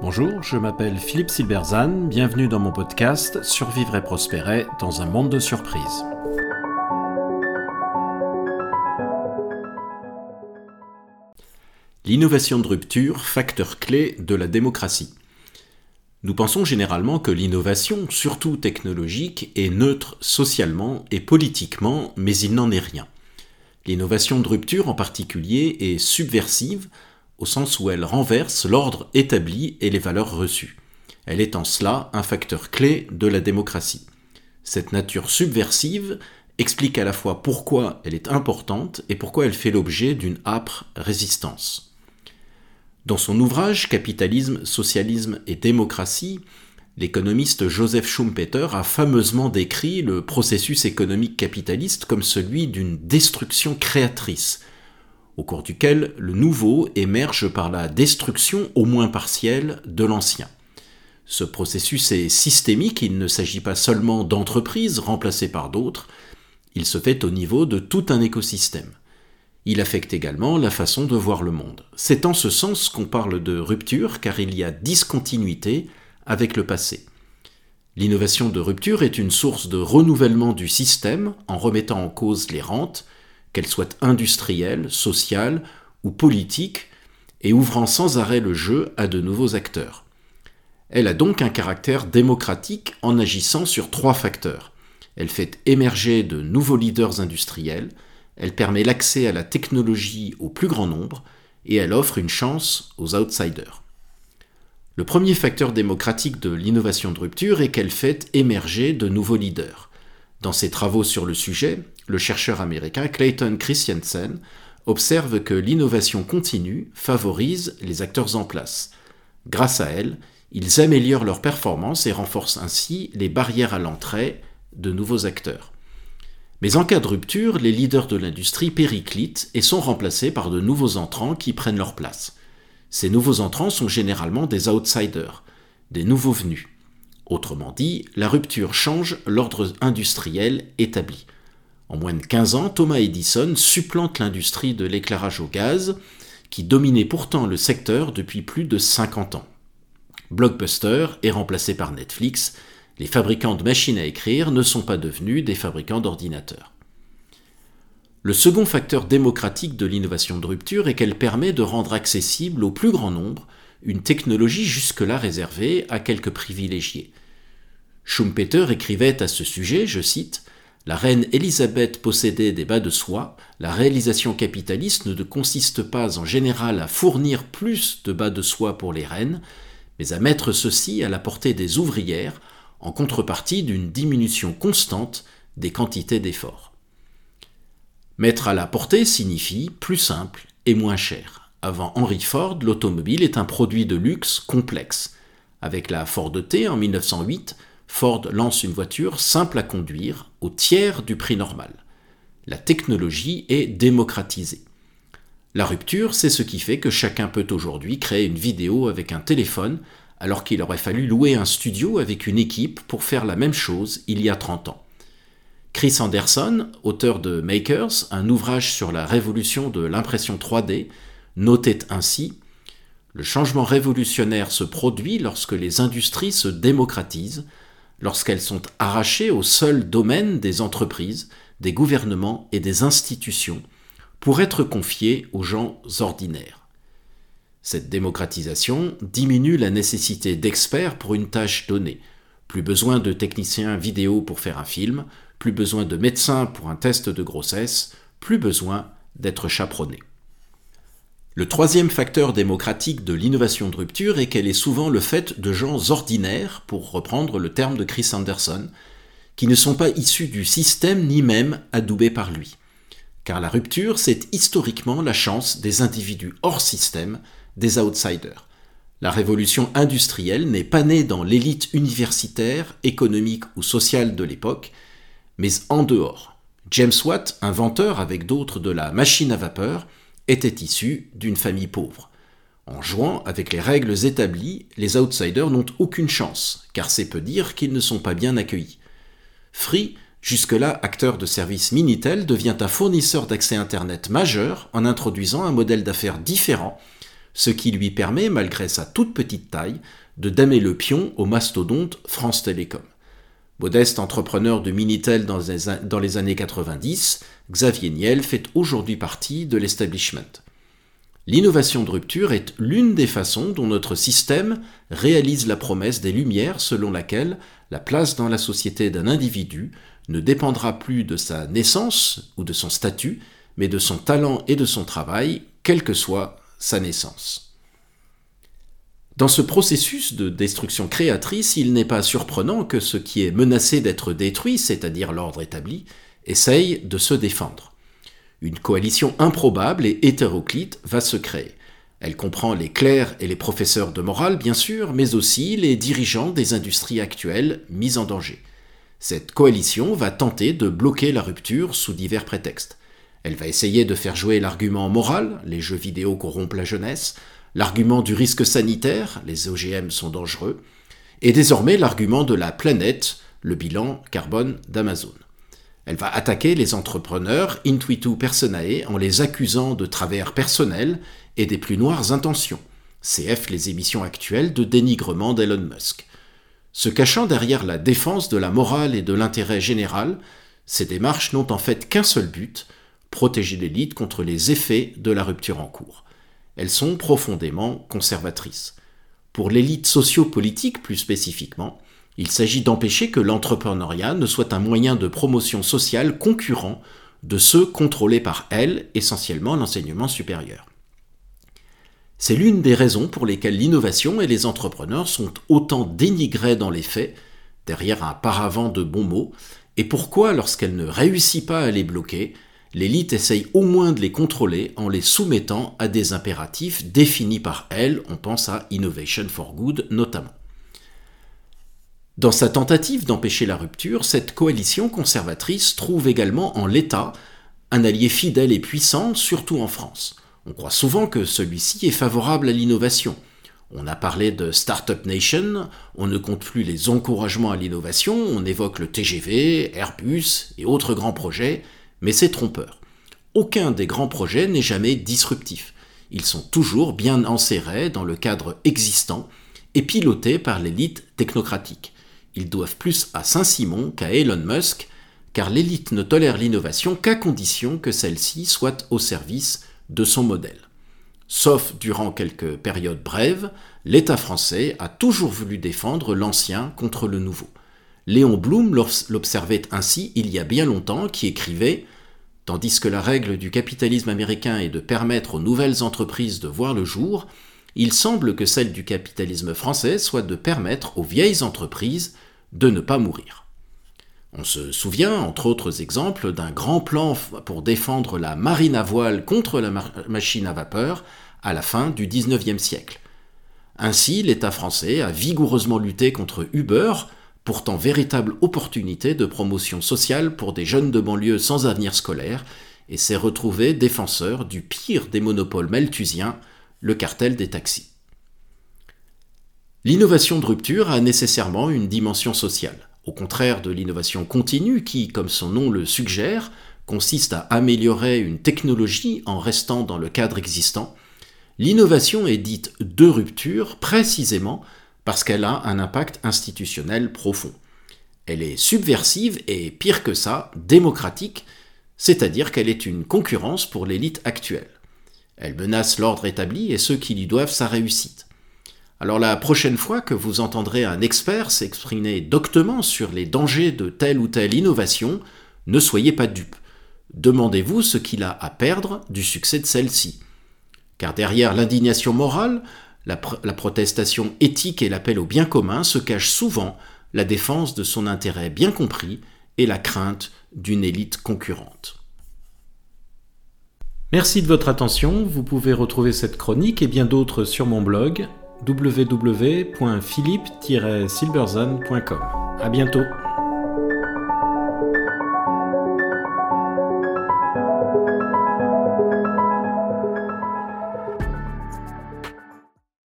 Bonjour, je m'appelle Philippe Silberzan, bienvenue dans mon podcast Survivre et prospérer dans un monde de surprises. L'innovation de rupture, facteur clé de la démocratie. Nous pensons généralement que l'innovation, surtout technologique, est neutre socialement et politiquement, mais il n'en est rien. L'innovation de rupture en particulier est subversive, au sens où elle renverse l'ordre établi et les valeurs reçues. Elle est en cela un facteur clé de la démocratie. Cette nature subversive explique à la fois pourquoi elle est importante et pourquoi elle fait l'objet d'une âpre résistance. Dans son ouvrage Capitalisme, socialisme et démocratie, l'économiste Joseph Schumpeter a fameusement décrit le processus économique capitaliste comme celui d'une destruction créatrice, au cours duquel le nouveau émerge par la destruction au moins partielle de l'ancien. Ce processus est systémique, il ne s'agit pas seulement d'entreprises remplacées par d'autres, il se fait au niveau de tout un écosystème. Il affecte également la façon de voir le monde. C'est en ce sens qu'on parle de rupture, car il y a discontinuité avec le passé. L'innovation de rupture est une source de renouvellement du système en remettant en cause les rentes, qu'elles soient industrielles, sociales ou politiques, et ouvrant sans arrêt le jeu à de nouveaux acteurs. Elle a donc un caractère démocratique en agissant sur trois facteurs. Elle fait émerger de nouveaux leaders industriels, elle permet l'accès à la technologie au plus grand nombre, et elle offre une chance aux outsiders. Le premier facteur démocratique de l'innovation de rupture est qu'elle fait émerger de nouveaux leaders. Dans ses travaux sur le sujet, le chercheur américain Clayton Christensen observe que l'innovation continue favorise les acteurs en place. Grâce à elle, ils améliorent leur performance et renforcent ainsi les barrières à l'entrée de nouveaux acteurs. Mais en cas de rupture, les leaders de l'industrie périclitent et sont remplacés par de nouveaux entrants qui prennent leur place. Ces nouveaux entrants sont généralement des outsiders, des nouveaux venus. Autrement dit, la rupture change l'ordre industriel établi. En moins de 15 ans, Thomas Edison supplante l'industrie de l'éclairage au gaz, qui dominait pourtant le secteur depuis plus de 50 ans. Blockbuster est remplacé par Netflix, les fabricants de machines à écrire ne sont pas devenus des fabricants d'ordinateurs. Le second facteur démocratique de l'innovation de rupture est qu'elle permet de rendre accessible au plus grand nombre une technologie jusque-là réservée à quelques privilégiés. Schumpeter écrivait à ce sujet, je cite, la reine Élisabeth possédait des bas de soie, la réalisation capitaliste ne consiste pas en général à fournir plus de bas de soie pour les reines, mais à mettre ceci à la portée des ouvrières en contrepartie d'une diminution constante des quantités d'efforts. Mettre à la portée signifie plus simple et moins cher. Avant Henry Ford, l'automobile est un produit de luxe complexe. Avec la Ford T en 1908, Ford lance une voiture simple à conduire au tiers du prix normal. La technologie est démocratisée. La rupture, c'est ce qui fait que chacun peut aujourd'hui créer une vidéo avec un téléphone, alors qu'il aurait fallu louer un studio avec une équipe pour faire la même chose il y a 30 ans. Chris Anderson, auteur de Makers, un ouvrage sur la révolution de l'impression 3D, notait ainsi Le changement révolutionnaire se produit lorsque les industries se démocratisent, lorsqu'elles sont arrachées au seul domaine des entreprises, des gouvernements et des institutions, pour être confiées aux gens ordinaires. Cette démocratisation diminue la nécessité d'experts pour une tâche donnée. Plus besoin de techniciens vidéo pour faire un film, plus besoin de médecins pour un test de grossesse, plus besoin d'être chaperonné. Le troisième facteur démocratique de l'innovation de rupture est qu'elle est souvent le fait de gens ordinaires, pour reprendre le terme de Chris Anderson, qui ne sont pas issus du système ni même adoubés par lui. Car la rupture, c'est historiquement la chance des individus hors système, des outsiders. La révolution industrielle n'est pas née dans l'élite universitaire, économique ou sociale de l'époque, mais en dehors. James Watt, inventeur avec d'autres de la machine à vapeur, était issu d'une famille pauvre. En jouant avec les règles établies, les outsiders n'ont aucune chance, car c'est peu dire qu'ils ne sont pas bien accueillis. Free, Jusque-là, acteur de service Minitel devient un fournisseur d'accès Internet majeur en introduisant un modèle d'affaires différent, ce qui lui permet, malgré sa toute petite taille, de damer le pion au mastodonte France Télécom. Modeste entrepreneur de Minitel dans les, années 90, Xavier Niel fait aujourd'hui partie de l'establishment. L'innovation de rupture est l'une des façons dont notre système réalise la promesse des Lumières selon laquelle la place dans la société d'un individu ne dépendra plus de sa naissance ou de son statut, mais de son talent et de son travail, quelle que soit sa naissance. Dans ce processus de destruction créatrice, il n'est pas surprenant que ce qui est menacé d'être détruit, c'est-à-dire l'ordre établi, essaye de se défendre. Une coalition improbable et hétéroclite va se créer. Elle comprend les clercs et les professeurs de morale, bien sûr, mais aussi les dirigeants des industries actuelles mises en danger. Cette coalition va tenter de bloquer la rupture sous divers prétextes. Elle va essayer de faire jouer l'argument moral, les jeux vidéo corrompent la jeunesse, l'argument du risque sanitaire, les OGM sont dangereux, et désormais l'argument de la planète, le bilan carbone d'Amazon. Elle va attaquer les entrepreneurs intuitu personae en les accusant de travers personnels et des plus noires intentions. CF les émissions actuelles de dénigrement d'Elon Musk. Se cachant derrière la défense de la morale et de l'intérêt général, ces démarches n'ont en fait qu'un seul but, protéger l'élite contre les effets de la rupture en cours. Elles sont profondément conservatrices. Pour l'élite sociopolitique plus spécifiquement, il s'agit d'empêcher que l'entrepreneuriat ne soit un moyen de promotion sociale concurrent de ceux contrôlés par elle, essentiellement l'enseignement supérieur. C'est l'une des raisons pour lesquelles l'innovation et les entrepreneurs sont autant dénigrés dans les faits, derrière un paravent de bons mots, et pourquoi, lorsqu'elle ne réussit pas à les bloquer, l'élite essaye au moins de les contrôler en les soumettant à des impératifs définis par elle, on pense à Innovation for Good notamment. Dans sa tentative d'empêcher la rupture, cette coalition conservatrice trouve également en l'État un allié fidèle et puissant, surtout en France. On croit souvent que celui-ci est favorable à l'innovation. On a parlé de Startup Nation, on ne compte plus les encouragements à l'innovation, on évoque le TGV, Airbus et autres grands projets, mais c'est trompeur. Aucun des grands projets n'est jamais disruptif. Ils sont toujours bien enserrés dans le cadre existant et pilotés par l'élite technocratique. Ils doivent plus à Saint-Simon qu'à Elon Musk, car l'élite ne tolère l'innovation qu'à condition que celle-ci soit au service de son modèle. Sauf durant quelques périodes brèves, l'État français a toujours voulu défendre l'ancien contre le nouveau. Léon Blum l'observait ainsi il y a bien longtemps, qui écrivait Tandis que la règle du capitalisme américain est de permettre aux nouvelles entreprises de voir le jour, il semble que celle du capitalisme français soit de permettre aux vieilles entreprises de ne pas mourir. On se souvient, entre autres exemples, d'un grand plan pour défendre la marine à voile contre la machine à vapeur à la fin du XIXe siècle. Ainsi, l'État français a vigoureusement lutté contre Uber, pourtant véritable opportunité de promotion sociale pour des jeunes de banlieue sans avenir scolaire, et s'est retrouvé défenseur du pire des monopoles malthusiens, le cartel des taxis. L'innovation de rupture a nécessairement une dimension sociale, au contraire de l'innovation continue qui, comme son nom le suggère, consiste à améliorer une technologie en restant dans le cadre existant. L'innovation est dite de rupture précisément parce qu'elle a un impact institutionnel profond. Elle est subversive et, pire que ça, démocratique, c'est-à-dire qu'elle est une concurrence pour l'élite actuelle. Elle menace l'ordre établi et ceux qui lui doivent sa réussite. Alors la prochaine fois que vous entendrez un expert s'exprimer doctement sur les dangers de telle ou telle innovation, ne soyez pas dupe. Demandez-vous ce qu'il a à perdre du succès de celle-ci. Car derrière l'indignation morale, la, protestation éthique et l'appel au bien commun se cachent souvent la défense de son intérêt bien compris et la crainte d'une élite concurrente. Merci de votre attention, vous pouvez retrouver cette chronique et bien d'autres sur mon blog www.philippe-silberzan.com. À bientôt.